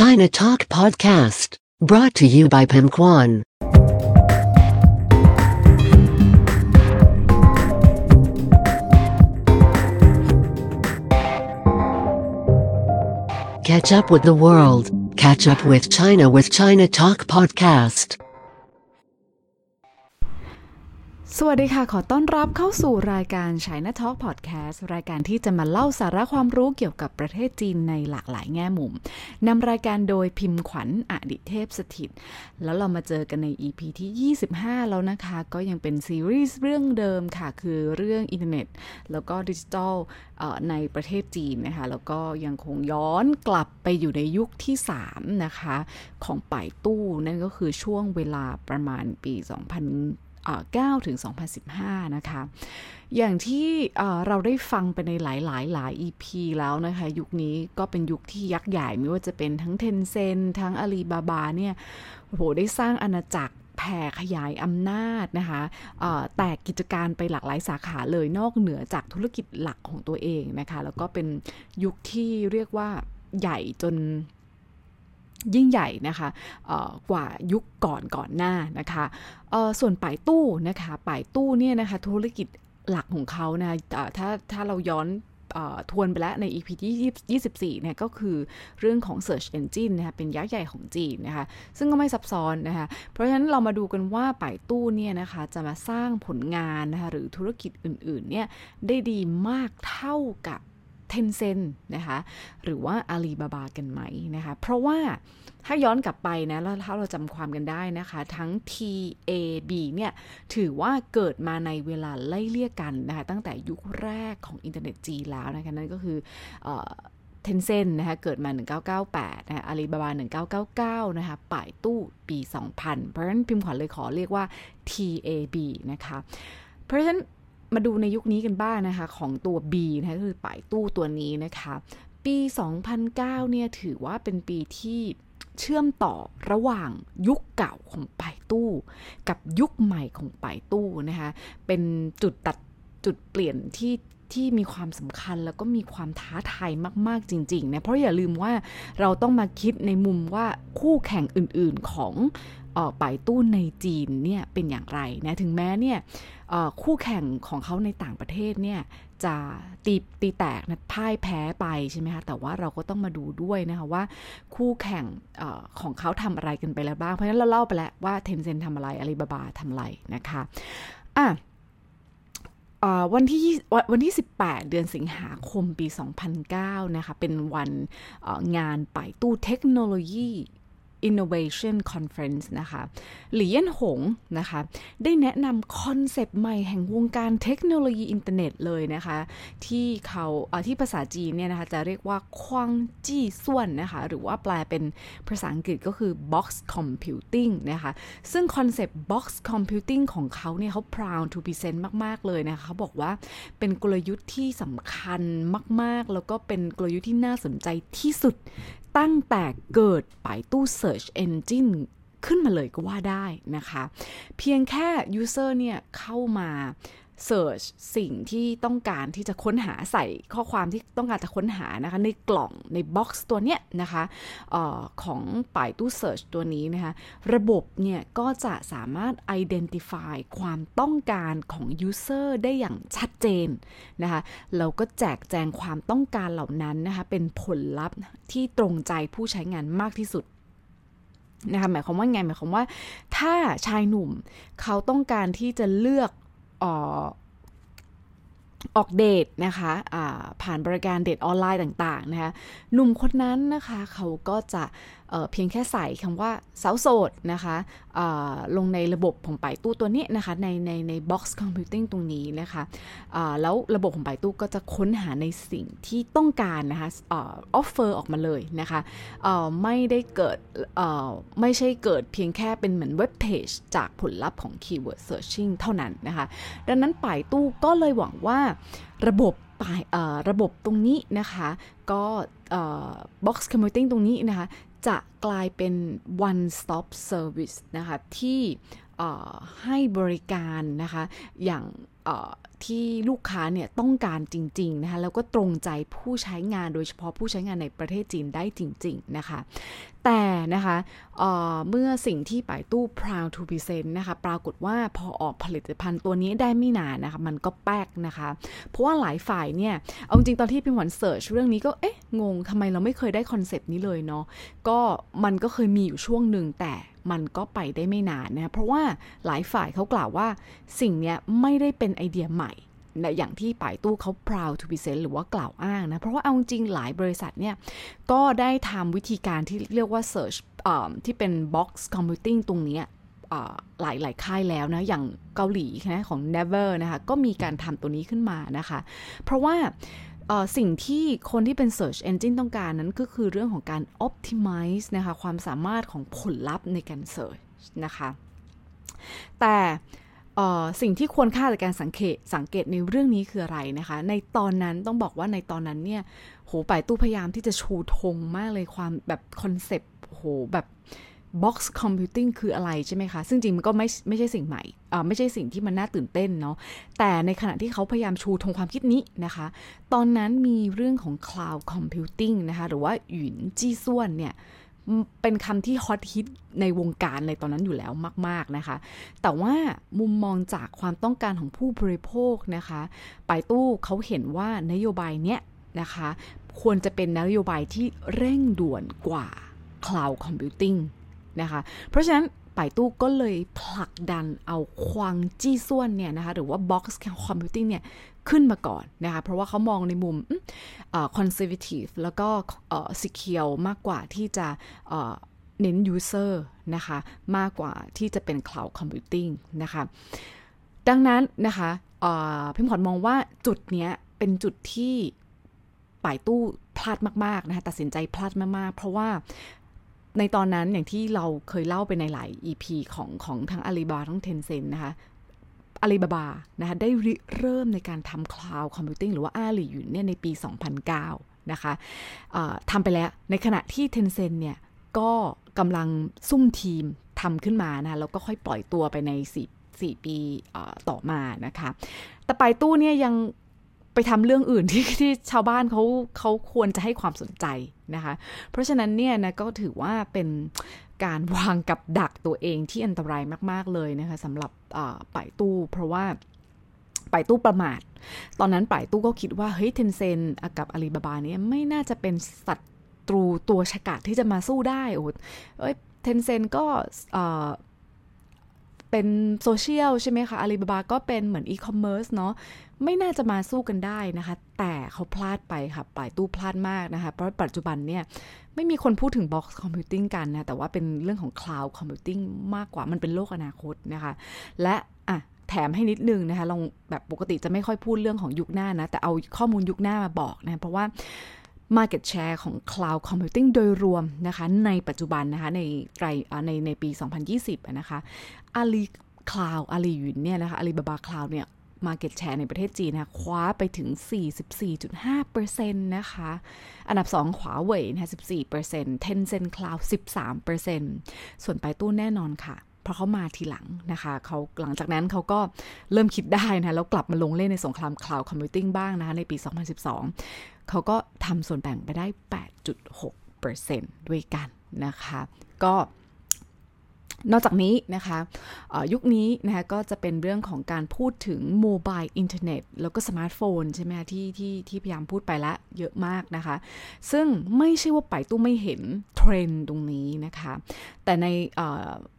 China Talk Podcast, brought to you by Pim Kwan. Catch up with the world. Catch up with China with China Talk Podcast. สวัสดีค่ะ ขอต้อนรับเข้าสู่รายการ China Talk Podcast รายการที่จะมาเล่าสาระความรู้เกี่ยวกับประเทศจีนในหลากหลายแง่มุม นำรายการโดยพิมพ์ขวัญอดิเทพสถิต แล้วเรามาเจอกันใน EP ที่ 25 แล้วนะคะ ก็ยังเป็นซีรีส์เรื่องเดิมค่ะ คือเรื่องอินเทอร์เน็ต แล้วก็ดิจิทัลในประเทศจีนนะคะ แล้วก็ยังคงย้อนกลับไปอยู่ในยุคที่ 3 นะคะ ของป่ายตู้ นั่นก็คือช่วงเวลาประมาณปี 2000 9 ถึง 2015 นะคะ อย่างที่เราได้ฟังไปในหลายหลายหลาย EP แล้วนะคะ ยุคนี้ก็เป็นยุคที่ยักษ์ใหญ่ไม่ว่าจะเป็นทั้งเทนเซนทั้งอาลีบาบาเนี่ยโหได้สร้างอาณาจักรแผ่ขยายอำนาจนะคะแตกกิจการไปหลากหลายสาขาเลยนอกเหนือจากธุรกิจหลักของตัวเองนะคะ แล้วก็เป็นยุคที่เรียกว่าใหญ่จน ยิ่งใหญ่นะคะกว่ายุคก่อนก่อนหน้านะคะส่วนป่ายตู้นะคะป่ายตู้เนี่ยนะคะธุรกิจหลักของเขานะถ้าถ้าเราย้อนทวนไปแล้วใน EP ที่24เนี่ยก็คือเรื่องของ Search Engine นะคะเป็นยักษ์ใหญ่ของจีนนะคะซึ่งก็ไม่ซับซ้อนนะคะเพราะฉะนั้นเรามาดูกันว่าป่ายตู้เนี่ยนะคะจะมาสร้างผลงานนะคะหรือธุรกิจอื่นๆเนี่ยได้ดีมากเท่ากับ เทนเซนนะคะหรือว่าอาลีบาบากันไหมนะคะเพราะว่าถ้าย้อนกลับไปนะแล้วถ้าเราจำความกันได้นะคะ ทั้ง TAB เนี่ยถือว่าเกิดมาในเวลาไล่เลี่ยกันนะคะตั้งแต่ยุคแรกของอินเทอร์เน็ตจีแล้วนะคะนั่นก็คือเทนเซนนะคะเกิดมา 1998นะคะอาลีบาบา 1999 นะคะป่ายตู้ปี 2000 เพราะฉะนั้นพิมพ์ขวัญเลยขอเรียกว่า TAB นะคะ เพราะฉะนั้น มาดูในยุคนี้กันบ้างนะคะ ของตัว B นะคะคือป่ายตู้ตัวนี้นะคะ ปี 2009 เนี่ยถือว่าเป็นปีที่เชื่อมต่อระหว่างยุคเก่าของป่ายตู้ กับยุคใหม่ของป่ายตู้นะคะ เป็นจุดตัดจุดเปลี่ยนที่ ที่มีความสำคัญแล้วก็มีความท้าทายมาก ๆ จริงๆนะเพราะอย่าลืมว่าเราต้องมาคิดในมุมว่าคู่แข่งอื่นๆของป่ายตู้ในจีนเนี่ยเป็นอย่างไรนะถึงแม้เนี่ยคู่แข่งของเขาในต่างประเทศเนี่ยจะตีตีแตกนะพ่ายแพ้ไปใช่ไหมคะแต่ว่าเราก็ต้องมาดูด้วยนะคะว่าคู่แข่งอของเขาทำอะไรกันไปแล้วบ้าง เพราะฉะนั้นเราเล่าไปแล้วว่าเทนเซ็นทำอะไรอาลีบาบาทำอะไรนะคะอะ วันที่วันที่ 18 เดือนสิงหาคมปี 2009 นะคะ เป็นวันงานไปตู้เทคโนโลยี Innovation Conference นะคะหลี่เย่นหงนะคะ ได้แนะนำคอนเซปต์ใหม่แห่งวงการเทคโนโลยีอินเทอร์เน็ตเลยนะคะ ที่เขาที่ภาษาจีนเนี่ยนะคะ จะเรียกว่าควางจี้ส่วนนะคะ หรือว่าแปลเป็นภาษาอังกฤษก็คือ box computing นะคะ ซึ่งคอนเซปต์ box computing ของเขาเนี่ยเขา proud to present มาก ๆ เลยนะคะเขาบอกว่าเป็นกลยุทธ์ที่สำคัญมาก ๆ แล้วก็เป็นกลยุทธ์ที่น่าสนใจที่สุด ตั้งแต่เกิดปายตู้ Search Engine ขึ้นมาเลยก็ว่าได้นะคะ เพียงแค่ User เนี่ยเข้ามา Search สิ่งที่ต้องการที่จะค้นหาใส่ข้อความที่ต้องการจะค้นหานะคะ ในกล่องในบ็อกซ์ตัวเนี้ยนะคะออของป่ายตู้ Search ตัวนี้นะคะ ระบบเนี่ยก็จะสามารถ identify ความต้องการของ User ได้อย่างชัดเจนนะคะแล้วก็แจกแจงความต้องการเหล่านั้นนะคะเป็นผลลัพธ์ที่ตรงใจผู้ใช้งานมากที่สุดนะคะหมายความว่าไงหมายความว่า ถ้าชายหนุ่มเขาต้องการที่จะเลือก ออกเดทนะคะะผ่านบริการเดทออนไลน์ต่างๆนะคะหนุ่มคนนั้นนะคะ เขาก็จะ เเพียงแค่ใส่คำว่าสาวโสดนะคะลงในระบบของป่ายตู้ตัวนี้นะคะในในใน box computing ตรงนี้นะคะแล้วระบบของป่ายตู้ก็จะค้นหาในสิ่งที่ต้องการนะคะอoffer ออกมาเลยนะคะไม่ได้เกิดไม่ใช่เกิดเพียงแค่เป็นเหมือนเว็บเพจจากผลลัพธ์ของ keyword searching เท่านั้นนะคะดังนั้นป่ายตู้ก็เลยหวังว่าระบบระบบตรงนี้นะคะ ก็ box computing ตรงนี้นะคะ จะกลายเป็น one stop service นะคะที่ให้บริการนะคะอย่างที่ลูกค้าเนี่ยต้องการจริงๆนะคะแล้วก็ตรงใจผู้ใช้งานโดยเฉพาะผู้ใช้งานในประเทศจีนได้จริง ๆ นะคะ แต่นะคะเเมื่อสิ่งที่ป่ายตู้ proud to present นะคะปรากฏว่าพอออกผลิตภัณฑ์ตัวนี้ได้ไม่นานนะคะมันก็แป๊กนะคะ เพราะว่าหลายฝ่ายเนี่ย เอาจริงตอนที่พิมพ์หวัน search เรื่องนี้ก็เอ๊ะงงทำไมเราไม่เคยได้คอนเซปต์นี้เลยเนาะก็มันก็เคยมีอยู่ช่วงหนึ่งแต่ มันก็ไปได้ไม่นานนะเพราะว่าหลายฝ่ายเขากล่าวว่าสิ่งนี้ไม่ได้เป็นไอเดียใหม่นะอย่างที่ป่ายตู้เขา proud to present หรือว่ากล่าวอ้างนะ เพราะว่าเอาจริงหลายบริษัทเนี่ย ก็ได้ทำวิธีการที่เรียกว่า search ที่เป็น box computing ตรงนี้หลายหลายค่ายแล้วนะ อย่างเกาหลีนะของ Never นะคะ ก็มีการทำตัวนี้ขึ้นมานะคะ เพราะว่า สิ่งที่คนที่เป็น Search Engine ต้องการนั้นก็คือเรื่องของการ optimize นะคะ ความสามารถของผลลัพธ์ในการ Search นะคะ แต่สิ่งที่ควรค่าในการสังเกตสังเกตในเรื่องนี้คืออะไรนะคะ ในตอนนั้นต้องบอกว่าในตอนนั้นเนี่ยโหป่ายตู้พยายามที่จะชูธงมากเลยความแบบคอนเซปต์โหแบบ box computing คืออะไรใช่ไหมคะ ซึ่งจริงมันก็ไม่ไม่ใช่สิ่งใหม่อ่าไม่ใช่สิ่งที่มันน่าตื่นเต้นเนาะแต่ในขณะที่เขาพยายามชูธงความคิดนี้นะคะ ตอนนั้นมีเรื่องของ cloud computing นะคะ หรือว่าหยุนจี้ส่วนเนี่ยเป็นคำที่ฮอตฮิตในวงการในตอนนั้นอยู่แล้วมาก ๆ นะคะ แต่ว่ามุมมองจากความต้องการของผู้บริโภคนะคะปายตู้เขาเห็นว่านโยบายเนี้ยนะคะ ควรจะเป็นนโยบายที่เร่งด่วนกว่า Cloud Computing นะคะ เพราะฉะนั้นป่ายตู้ก็เลยผลักดันเอาควางจี้ส่วนเนี่ยนะคะหรือว่า Box Computing เนี่ยขึ้นมาก่อนนะคะเพราะว่าเขามองในมุมคอนเซอร์วทีฟแล้วก็สิเคียวมากกว่าที่จะเน้น user นะคะ มากกว่าที่จะเป็น cloud computing นะคะ ดังนั้นนะคะพิมพ์ขอมองว่าจุดเนี้ยเป็นจุดที่ป่ายตู้พลาดมาก ๆ นะคะ ตัดสินใจพลาดมาก ๆ เพราะว่า ในตอนนั้นอย่างที่เราเคยเล่าไปในหลาย EP ของของทั้งอาลีบาทั้งเทนเซ็นนะคะอาลีบาบานะคะได้เริ่มในการทำ Cloud Computing หรือว่าอาลีอยู่เนี่ยในปี 2009 นะคะทำไปแล้วในขณะที่ Tencent เนี่ยก็กำลังซุ่มทีมทำขึ้นมานะแล้วก็ค่อยปล่อยตัวไปใน 4 4ปีต่อมานะคะ แต่ไปตู้เนี่ยยัง ทำเรื่องอื่นที่ที่ชาวบ้านเขาเขาควรจะให้ความสนใจนะคะ เพราะฉะนั้นเนี่ยนะก็ถือว่าเป็นการวางกับดักตัวเองที่อันตรายมาก ๆ เลยนะคะสำหรับป่ายตู้เพราะว่าป่ายตู้ประมาท ตอนนั้นป่ายตู้ก็คิดว่าเฮ้ยเทนเซนกับอาลีบาบาเนี่ยไม่น่าจะเป็นสัตว์ตรูตัวฉกาจที่จะมาสู้ได้โอ้เอ้ยเทนเซนก็ เป็นโซเชียลใช่ไหมคะอาลีบาบาก็เป็นเหมือนอีคอมเมิร์ซเนาะไม่น่าจะมาสู้กันได้นะคะ แต่เขาพลาดไปค่ะป่ายตู้พลาดมากนะคะ เพราะปัจจุบันเนี่ย ไม่มีคนพูดถึง box computing กันนะ แต่ว่าเป็นเรื่องของ cloud computing มากกว่ามันเป็นโลกอนาคตนะคะ และอะแถมให้นิดนึงนะคะลองแบบปกติจะไม่ค่อยพูดเรื่องของยุคหน้านะ แต่เอาข้อมูลยุคหน้ามาบอกนะ เพราะว่า Market Share ของ Cloud Computing โดยรวมนะคะในปัจจุบันนะคะในไตรในในปี 2020นะคะอาลีคลาวอาลียุนเนี่ยนะคะอาลีบาบาคลาวเนี่ย Market Share ในประเทศจีนนะคว้าไปถึง 44.5%นะคะ อันดับ 2 หัวเว่ยนะ14% Tencent Cloud 13%ส่วนป่ายตู้แน่นอนค่ะเพราะเขามาทีหลังนะคะเขาหลังจากนั้นเขาก็เริ่มคิดได้นะแล้วกลับมาลงเล่นในสงคราม Cloud Computing บ้างนะคะในปี 2012 เขาก็ทำส่วนแบ่งไปได้ 8.6%ด้วยกันนะคะ ก็ นอกจากนี้นะคะยุคนี้นะคะก็จะเป็นเรื่องของการพูดถึง mobile internet แล้วก็สมาร์ทโฟนใช่ไหมที่ที่ที่พยายามพูดไปแล้วเยอะมากนะคะ ซึ่งไม่ใช่ว่าป่ายตู้ไม่เห็นเทรนด์ตรงนี้นะคะ แต่ใน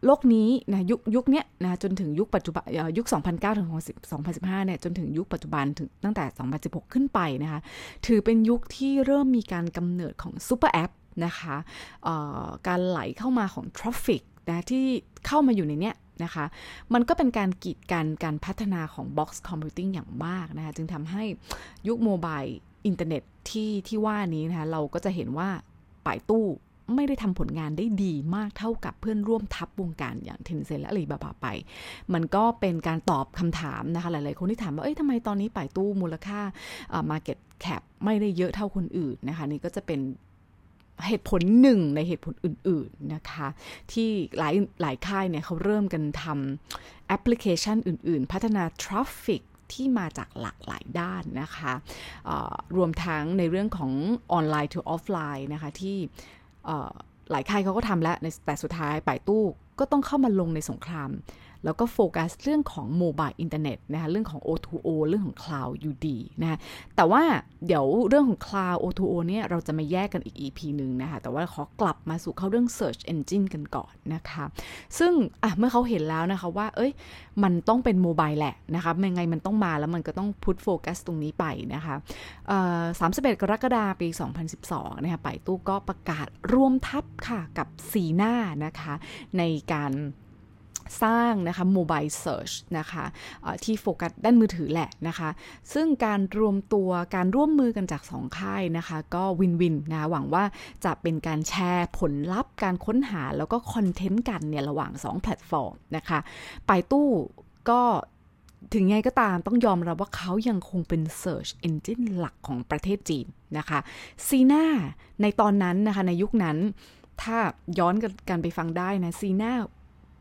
โลกนี้นะยุคยุคนี้นะจนถึงยุคปัจจุบันยุค 2009 ถึง 2015 เนี่ยจนถึงยุคปัจจุบันถึงตั้งแต่ 2016 ขึ้นไปนะคะ ถือเป็นยุคที่เริ่มมีการกำเนิดของซูเปอร์แอปนะคะการไหลเข้ามาของ traffic นะที่เข้ามาอยู่ในเนี้ยนะคะ มันก็เป็นการกีดกันการพัฒนาของ Box Computing อย่างมากนะคะจึงทำให้ยุค mobile internet ที่ที่ว่านี้นะคะเราก็จะเห็นว่าป่ายตู้ไม่ได้ทำผลงานได้ดีมากเท่ากับเพื่อนร่วมทับวงการอย่างเทนเซนและอลีบาบาไป มันก็เป็นการตอบคำถามนะคะ หลายๆคนที่ถามว่า เอ้ยทำไมตอนนี้ป่ายตู้มูลค่า Market Cap ไม่ได้เยอะเท่าคนอื่นนะคะ นี่ก็จะเป็น เหตุผลหนึ่งในเหตุผลอื่น ๆนะคะ ที่หลายหลายค่ายเนี่ยเขาเริ่มกันทำแอปพลิเคชันอื่น ๆ พัฒนา trafficที่มาจากหลากหลายด้านนะคะรวมทั้งในเรื่องของออนไลน์ to ออฟไลน์นะคะที่หลายค่ายเขาก็ทำแล้วแต่สุดท้ายป่ายตู้ก็ต้องเข้ามาลงในสงคราม แล้วก็โฟกัสเรื่องของ mobile internet นะคะเรื่องของ O2O เรื่องของ Cloud อยู่ดีนะคะแต่ว่าเดี๋ยวเรื่องของ Cloud O2O เนี่ยเราจะมาแยกกันอีก EP หนึ่งนะคะแต่ว่าขอกลับมาสู่เข้าเรื่อง Search Engine กันก่อนนะคะซึ่งอะเมื่อเขาเห็นแล้วนะคะว่าเอ้ยมันต้องเป็น mobile แหละนะคะยังไงมันต้องมาแล้วมันก็ต้อง put focus ตรงนี้ไปนะคะสามสิบเอ็ดกรกฎาคมปี 2012นะคะป่ายตู้ก็ประกาศร่วมทัพค่ะกับซีน่านะคะในการ สร้างนะคะ mobile search นะคะที่โฟกัสด้านมือถือแหละนะคะ ซึ่งการรวมตัวการร่วมมือกันจากสองค่ายนะคะ ก็ win-win นะหวังว่าจะเป็นการแชร์ผลลัพธ์การค้นหาแล้วก็คอนเทนต์กันเนี่ยระหว่าง 2 แพลตฟอร์มนะคะป่ายตู้ก็ถึงไงก็ตามต้องยอมรับว่าเขายังคงเป็น Search Engine หลักของประเทศจีนนะคะซีน่าในตอนนั้นนะคะในยุคนั้น ถ้าย้อนกันไปฟังได้นะซีน่า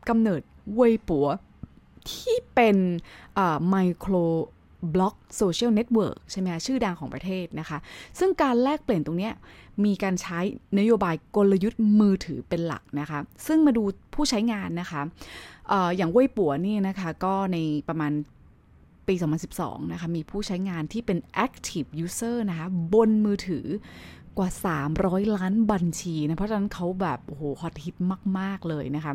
กำเนิด เว่ยปัวที่เป็น microblog social network ใช่ไหมชื่อดังของประเทศนะคะ ซึ่งการแลกเปลี่ยนตรงนี้มีการใช้นโยบายกลยุทธ์มือถือเป็นหลักนะคะ ซึ่งมาดูผู้ใช้งานนะคะออย่างเว่ยปัวนี่นะคะ ก็ในประมาณปี 2012 นะคะ มีผู้ใช้งานที่เป็น active user นะคะ บนมือถือ กว่า 300 ล้านบัญชีนะ เพราะฉะนั้นเขาแบบโอ้โหฮอตฮิตมาก ๆ เลยนะคะ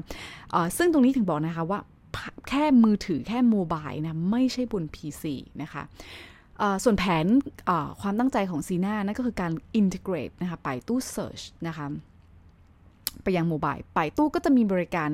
ะซึ่งตรงนี้ถึงบอกนะคะว่าแค่มือถือแค่โมบายนะ ไม่ใช่บน PC นะคะส่วนแผนความตั้งใจของซีน่านั่นก็คือการ integrate นะคะไปตู้ search นะคะ ไปยัง mobile ป่ายตู้ก็จะมีบริการ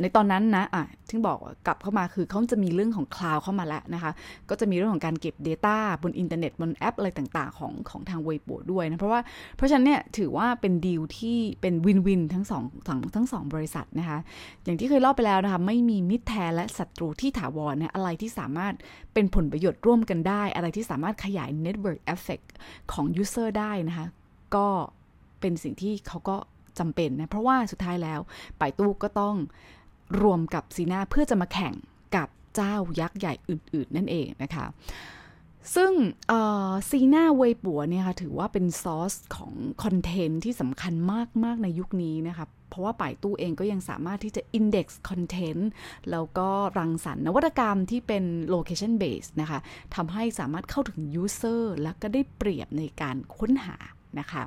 ในตอนนั้นนะะที่บอกกลับเข้ามาคือเขาจะมีเรื่องของ cloud เข้ามาแล้วนะคะ ก็จะมีเรื่องของการเก็บ Data บนอินเทอร์เน็ตบนแอปอะไรต่างๆ ของของทางเว่ยปัวด้วยนะ เพราะว่าเพราะฉะนั้นเนี่ยถือว่าเป็นดีลที่เป็น win-win ทั้งสองทั้งทั้งสองบริษัทนะคะ อย่างที่เคยเล่าไปแล้วนะคะ ไม่มีมิตรแท้และศัตรูที่ถาวรนะอะไรที่สามารถเป็นผลประโยชน์ร่วมกันได้ อะไรที่สามารถขยาย Network Effect ของ User ได้นะคะ ก็เป็นสิ่งที่เขาก็ จำเป็นนะเพราะว่าสุดท้ายแล้วไป่ตู้ก็ต้องรวมกับ Sina เพื่อจะมาแข่งกับเจ้ายักษ์ใหญ่อื่น ๆ นั่นเองนะคะ ซึ่ง Sina Weibo เนี่ยค่ะถือว่าเป็น source ของ content ที่สำคัญมาก ๆ ในยุคนี้นะคะเพราะว่าไป่ตู้เองก็ยังสามารถที่จะ index content แล้วก็รังสรรค์นวัตกรรมที่เป็น location Base นะคะทำให้สามารถเข้าถึง user แล้วก็ได้เปรียบในการค้นหานะคะ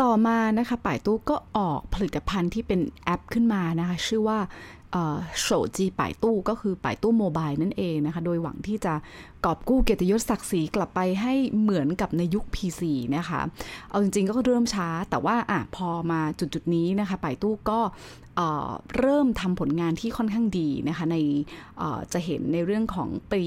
ต่อมานะคะป่ายตู้ก็ออกผลิตภัณฑ์ที่เป็นแอปขึ้นมานะคะชื่อว่าโฉจีป่ายตู้ก็คือป่ายตู้โมบายนั่นเองนะคะ โดยหวังที่จะกอบกู้เกียรติยศศักดิ์ศรีกลับไปให้เหมือนกับในยุค PC นะคะ เอาจริงๆก็เริ่มช้า แต่ว่าอะพอมาจุดๆนี้นะคะป่ายตู้ก็เริ่มทำผลงานที่ค่อนข้างดีนะคะในจะเห็นในเรื่องของปี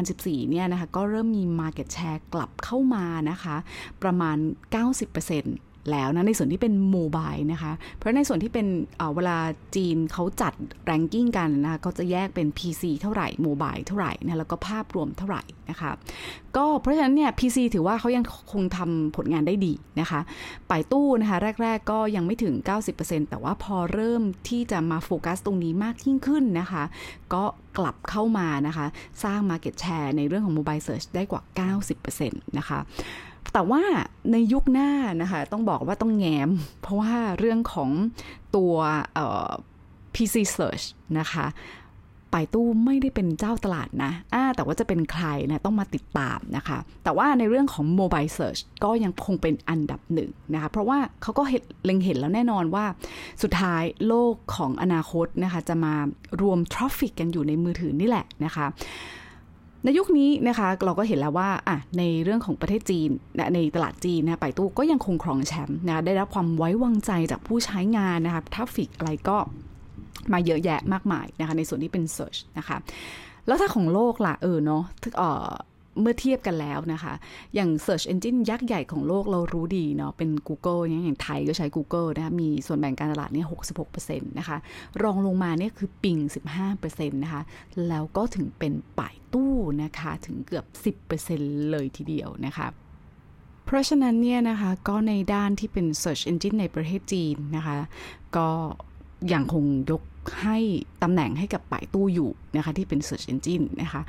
2014 เนี่ยนะคะ ก็เริ่มมี Market Share กลับเข้ามานะคะ ประมาณ 90% แล้วนะในส่วนที่เป็นโมบายนะคะ เพราะในส่วนที่เป็นเวลาจีนเขาจัดแรงกิ้งกันนะคะเขาจะแยกเป็น PC เท่าไหร่โมบายเท่าไหร่นะแล้วก็ภาพรวมเท่าไหร่นะคะก็เพราะฉะนั้นเนี่ย PC ถือว่าเขายังคงทำผลงานได้ดีนะคะไปตู้นะคะแรก ๆ ก็ยังไม่ถึง 90%แต่ว่าพอเริ่มที่จะมาโฟกัสตรงนี้มากยิ่งขึ้นนะคะ ก็กลับเข้ามานะคะ สร้าง Market Share ในเรื่องของ Mobile Search ได้กว่า 90%นะคะ แต่ว่าในยุคหน้านะคะต้องบอกว่าต้องแง้ม เพราะว่าเรื่องของตัว PC Search นะคะไปตู้ไม่ได้เป็นเจ้าตลาดนะอ่าแต่ว่าจะเป็นใครนะต้องมาติดตามนะคะ แต่ว่าในเรื่องของ Mobile Search ก็ยังคงเป็นอันดับหนึ่งนะคะ เพราะว่าเขาก็เห็นเล็งเห็นแล้วแน่นอนว่า สุดท้ายโลกของอนาคตนะคะ จะมารวม traffic กันอยู่ในมือถือนี่แหละนะคะ ในยุคนี้นะคะเราก็เห็นแล้วว่าอะในเรื่องของประเทศจีนในตลาดจีนนะไป่ตู้ก็ยังคงครองแชมป์นะได้รับความไว้วางใจจากผู้ใช้งานนะคะ traffic อะไรก็มาเยอะแยะมากมายนะคะในส่วนที่เป็น Search นะคะแล้วถ้าของโลกล่ะเออเนาะเออ เมื่อเทียบกันแล้วนะคะ อย่าง Search Engine ยักษ์ใหญ่ของโลกเรารู้ดีเนาะเป็น Google อย่างไทยก็ใช้ Google นะคะมีส่วนแบ่งการตลาดเนี่ย66%นะคะรองลงมาเนี่ยคือปิง15%นะคะแล้วก็ถึงเป็นป่ายตู้นะคะถึงเกือบ 10%เลยทีเดียวนะคะเพราะฉะนั้นเนี่ยนะคะก็ในด้านที่เป็น Search Engine ในประเทศจีนนะคะ ก็ยังคงยก ให้ตำแหน่งให้กับป่ายตู้อยู่นะคะที่เป็น Search Engine นะคะ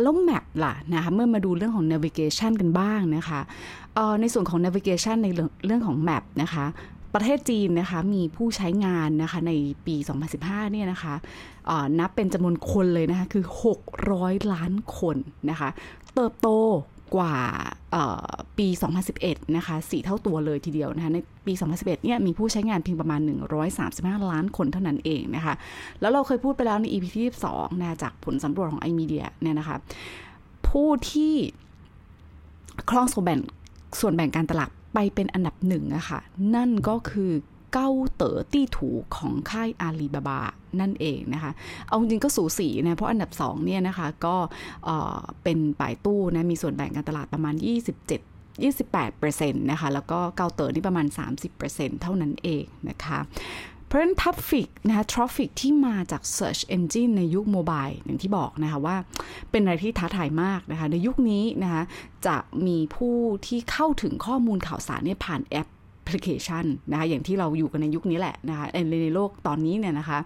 แล้ว Map ล่ะนะคะเมื่อมาดูเรื่องของ Navigation กันบ้างนะคะในส่วนของ Navigation ในเรื่องของ Map นะคะประเทศจีนนะคะมีผู้ใช้งานนะคะในปี 2015 เนี่ยนะคะนับเป็นจำนวนคนเลยนะคะคือ 600 ล้านคนนะคะ เติบโต กว่าปี 2011 นะคะ4เท่าตัวเลยทีเดียวนะคะในปี 2011 เนี่ยมีผู้ใช้งานเพียงประมาณ 135 ล้านคนเท่านั้นเองนะคะ แล้วเราเคยพูดไปแล้วใน EP ที่22นะจากผลสำรวจของ iMedia เนี่ยนะคะ ผู้ที่ครองส่วนแบ่งส่วนแบ่งการตลาดไปเป็นอันดับหนึ่งอะคะ่ะ นั่นก็คือ เก้าเต๋อตี้ถูของค่ายอาลีบาบานั่นเองนะคะ เอาจริงก็สูสีนะ เพราะอันดับ2เนี่ยนะคะก็เป็นป่ายตู้นะ มีส่วนแบ่งการตลาดประมาณ 27 28%นะคะ แล้วก็เกาเต๋อนี่ประมาณ 30%เท่านั้นเองนะคะเพราะฉะนั้น traffic นะคะ traffic ที่มาจาก Search Engine ในยุค mobile อย่างที่บอกนะคะว่าเป็นอะไรที่ท้าทายมากนะคะ ในยุคนี้นะคะจะมีผู้ที่เข้าถึงข้อมูลข่าวสารเนี่ยผ่านแอป พลิเคชันนะคะอย่างที่เราอยู่กันในยุคนี้แหละนะคะในในโลกตอนนี้เนี่ยนะคะ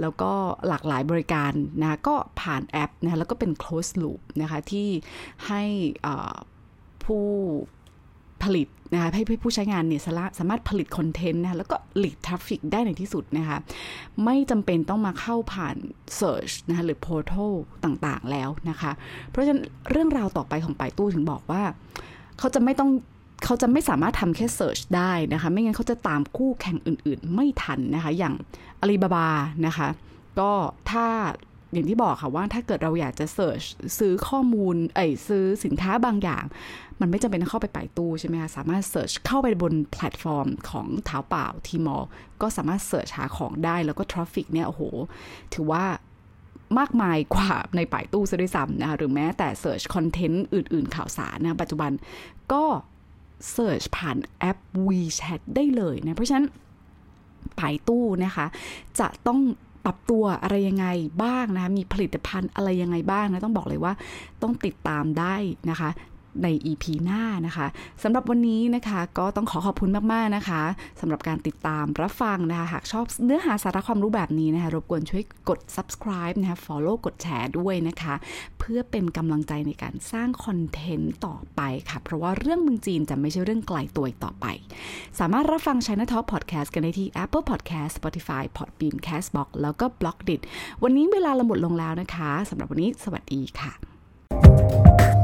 แล้วก็หลากหลายบริการนะคะก็ผ่านแอปนะคะแล้วก็เป็น close loop นะคะที่ให้ผู้ผลิตนะคะให้ผู้ใช้งานเนี่ยสามารถผลิต content นะคะแล้วก็ lead traffic ได้ในที่สุดนะคะไม่จำเป็นต้องมาเข้าผ่าน Search นะคะหรือ Portal ต่างๆแล้วนะคะ เพราะฉะนั้นเรื่องราวต่อไปของไป่ตู้ถึงบอกว่า เขาจะไม่ต้อง เขาจะไม่สามารถทำแค่ search ได้นะคะ ไม่งั้นเขาจะตามคู่แข่งอื่นๆ ไม่ทันนะคะ อย่างอาลีบาบานะคะ ก็ถ้าอย่างที่บอกค่ะว่าถ้าเกิดเราอยากจะ search ซื้อข้อมูลเอ้ยซื้อสินค้าบางอย่าง มันไม่จำเป็นต้องเข้าไปไป่ตู้ใช่ไหมคะสามารถ search เข้าไปบนแพลตฟอร์มของเถาเป่า Tmall ก็สามารถ search หาของได้แล้วก็ traffic เนี่ยโอ้โห ถือว่ามากมายกว่าในไป่ตู้ซะด้วยซ้ำนะคะหรือแม้แต่ search content อื่น ๆ ข่าวสารนะปัจจุบันก็ search ผ่านแอป WeChat ได้เลยนะ เพราะฉะนั้นปายตู้นะคะ จะต้องปรับตัวอะไรยังไงบ้างนะคะมีผลิตภัณฑ์อะไรยังไงบ้างนะ ต้องบอกเลยว่าต้องติดตามได้นะคะ ใน EP หน้านะคะสำหรับวันนี้นะคะก็ต้องขอขอบคุณมาก ๆ นะคะสำหรับการติดตามรับฟังนะคะหากชอบเนื้อหาสาระความรู้แบบนี้นะคะรบกวนช่วยกด subscribe นะคะ follow กดแชร์ด้วยนะคะ เพื่อเป็นกำลังใจในการสร้างคอนเทนต์ต่อไปค่ะ เพราะว่าเรื่องเมืองจีนจะไม่ใช่เรื่องไกลตัวอีกต่อไป สามารถรับฟัง China Talk Podcast กันได้ที่ Apple Podcast Spotify Podbean Castbox แล้วก็ b l o g d i t วันนี้เวลาละหมดลงแล้วนะคะสำหรับวันนี้สวัสดีค่ะ